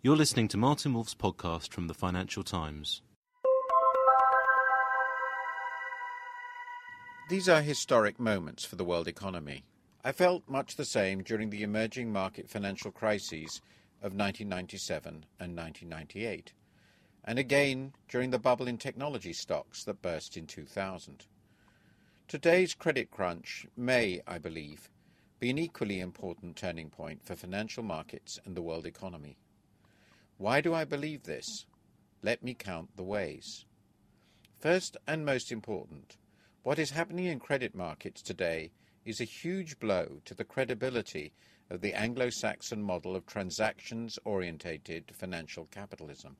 You're listening to Martin Wolf's podcast from the Financial Times. These are historic moments for the world economy. I felt much the same during the emerging market financial crises of 1997 and 1998, and again during the bubble in technology stocks that burst in 2000. Today's credit crunch may, I believe, be an equally important turning point for financial markets and the world economy. Why do I believe this? Let me count the ways. First and most important, what is happening in credit markets today is a huge blow to the credibility of the Anglo Saxon model of transactions orientated financial capitalism.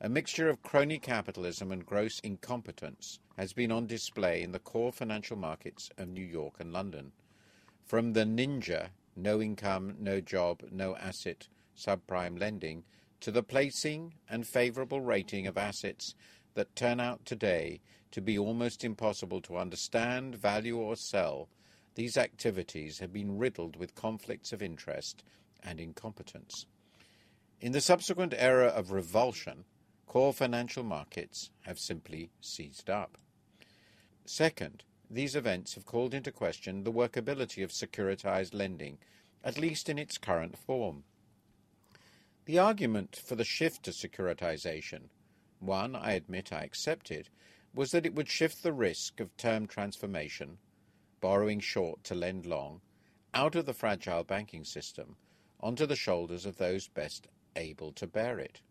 A mixture of crony capitalism and gross incompetence has been on display in the core financial markets of New York and London. From the ninja, no income, no job, no asset, subprime lending, to the placing and favourable rating of assets that turn out today to be almost impossible to understand, value, or sell, these activities have been riddled with conflicts of interest and incompetence. In the subsequent era of revulsion, core financial markets have simply seized up. Second, these events have called into question the workability of securitized lending, at least in its current form. The argument for the shift to securitization, one I admit I accepted, was that it would shift the risk of term transformation, borrowing short to lend long, out of the fragile banking system onto the shoulders of those best able to bear it.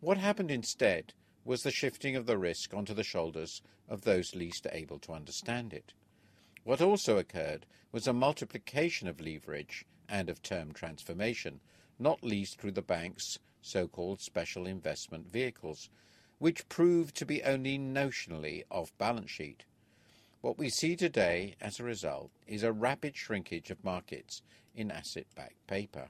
What happened instead was the shifting of the risk onto the shoulders of those least able to understand it. What also occurred was a multiplication of leverage and of term transformation, not least through the bank's so called special investment vehicles, which proved to be only notionally off balance sheet. What we see today as a result is a rapid shrinkage of markets in asset backed paper.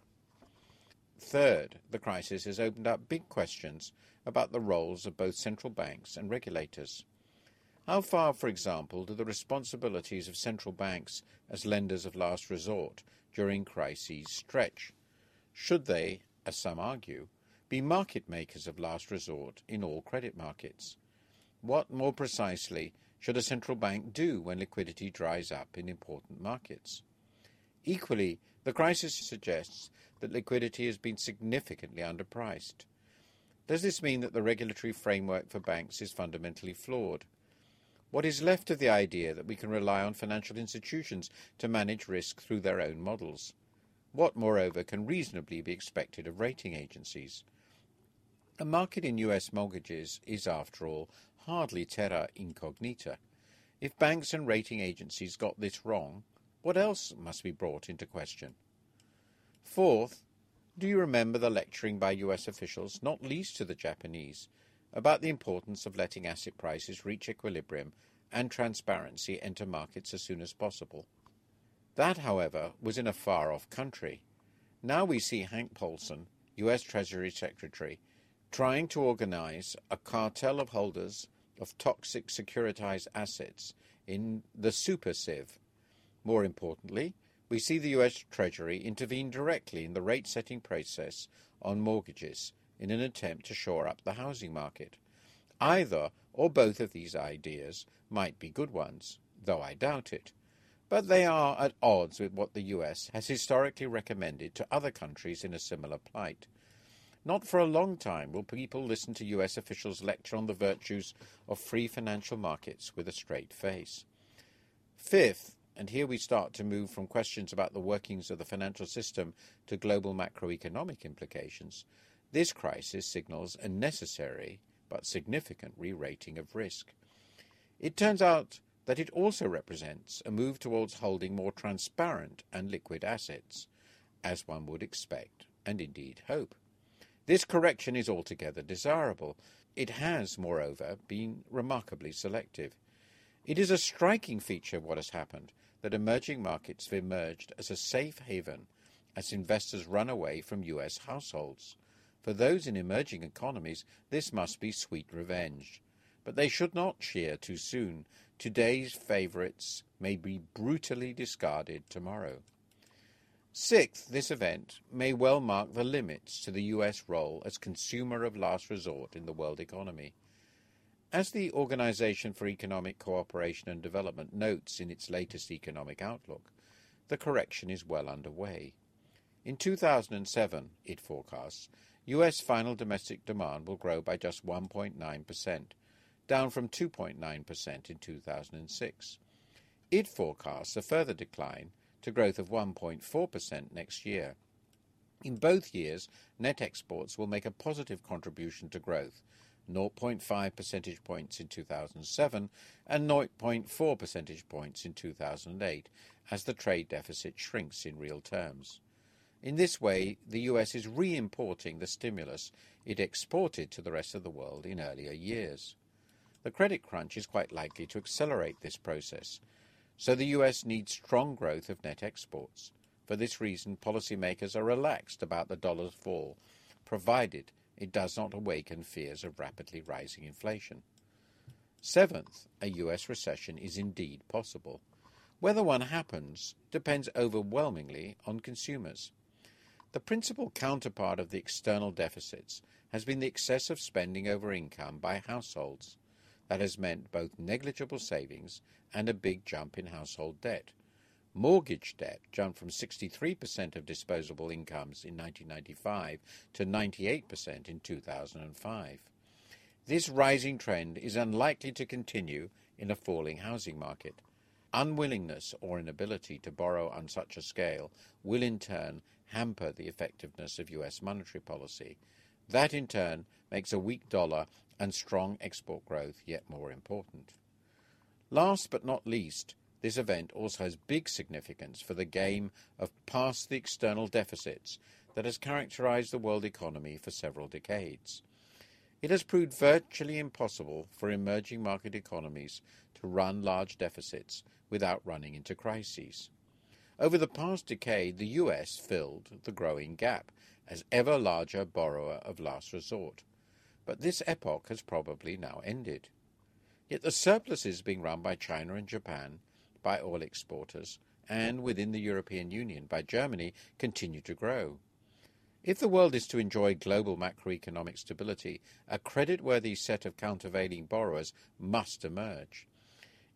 Third, the crisis has opened up big questions about the roles of both central banks and regulators. How far, for example, do the responsibilities of central banks as lenders of last resort during crises stretch? Should they, as some argue, be market makers of last resort in all credit markets? What, more precisely, should a central bank do when liquidity dries up in important markets? Equally, the crisis suggests that liquidity has been significantly underpriced. Does this mean that the regulatory framework for banks is fundamentally flawed? What is left of the idea that we can rely on financial institutions to manage risk through their own models? What, moreover, can reasonably be expected of rating agencies? A market in US mortgages is, after all, hardly terra incognita. If banks and rating agencies got this wrong, what else must be brought into question? Fourth, do you remember the lecturing by US officials, not least to the Japanese, about the importance of letting asset prices reach equilibrium and transparency enter markets as soon as possible? That, however, was in a far off country. Now we see Hank Paulson, US Treasury Secretary, trying to organize a cartel of holders of toxic securitized assets in the super SIV. More importantly, we see the US Treasury intervene directly in the rate setting process on mortgages in an attempt to shore up the housing market. Either or both of these ideas might be good ones, though I doubt it. But they are at odds with what the US has historically recommended to other countries in a similar plight. Not for a long time will people listen to US officials lecture on the virtues of free financial markets with a straight face. Fifth, and here we start to move from questions about the workings of the financial system to global macroeconomic implications. This crisis signals a necessary but significant re rating of risk. It turns out that it also represents a move towards holding more transparent and liquid assets, as one would expect and indeed hope. This correction is altogether desirable. It has, moreover, been remarkably selective. It is a striking feature of what has happened that emerging markets have emerged as a safe haven as investors run away from US households. For those in emerging economies, this must be sweet revenge. But they should not cheer too soon. Today's favourites may be brutally discarded tomorrow. Sixth, this event may well mark the limits to the US role as consumer of last resort in the world economy. As the Organization for Economic Cooperation and Development notes in its latest economic outlook, the correction is well underway. In 2007, it forecasts, US final domestic demand will grow by just 1.9%, down from 2.9% in 2006. It forecasts a further decline to growth of 1.4% next year. In both years, net exports will make a positive contribution to growth, 0.5 percentage points in 2007 and 0.4 percentage points in 2008, as the trade deficit shrinks in real terms. In this way, the US is re importing the stimulus it exported to the rest of the world in earlier years. The credit crunch is quite likely to accelerate this process, so the US needs strong growth of net exports. For this reason, policymakers are relaxed about the dollar's fall, provided it does not awaken fears of rapidly rising inflation. Seventh, a US recession is indeed possible. Whether one happens depends overwhelmingly on consumers. The principal counterpart of the external deficits has been the excessive spending over income by households. That has meant both negligible savings and a big jump in household debt. Mortgage debt jumped from 63% of disposable incomes in 1995 to 98% in 2005. This rising trend is unlikely to continue in a falling housing market. Unwillingness or inability to borrow on such a scale will in turn hamper the effectiveness of US monetary policy. That in turn makes a weak dollar and strong export growth yet more important. Last but not least, this event also has big significance for the game of past the external deficits that has characterized the world economy for several decades. It has proved virtually impossible for emerging market economies to run large deficits without running into crises. Over the past decade, the US filled the growing gap as ever larger borrower of last resort but this epoch has probably now ended. Yet the surpluses being run by China and Japan, by oil exporters, and within the European Union by Germany continue to grow. If the world is to enjoy global macroeconomic stability, a credit-worthy set of countervailing borrowers must emerge.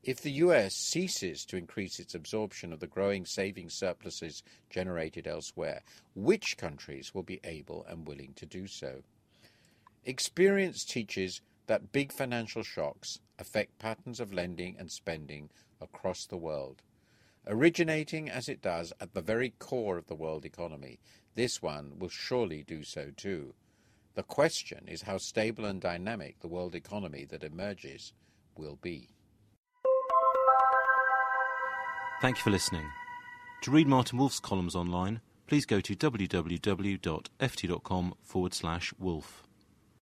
If the US ceases to increase its absorption of the growing savings surpluses generated elsewhere, which countries will be able and willing to do so? Experience teaches that big financial shocks affect patterns of lending and spending across the world. Originating as it does at the very core of the world economy, this one will surely do so too. The question is how stable and dynamic the world economy that emerges will be. Thank you for listening. To read Martin Wolf's columns online, please go to www.ft.com forward slash wolf.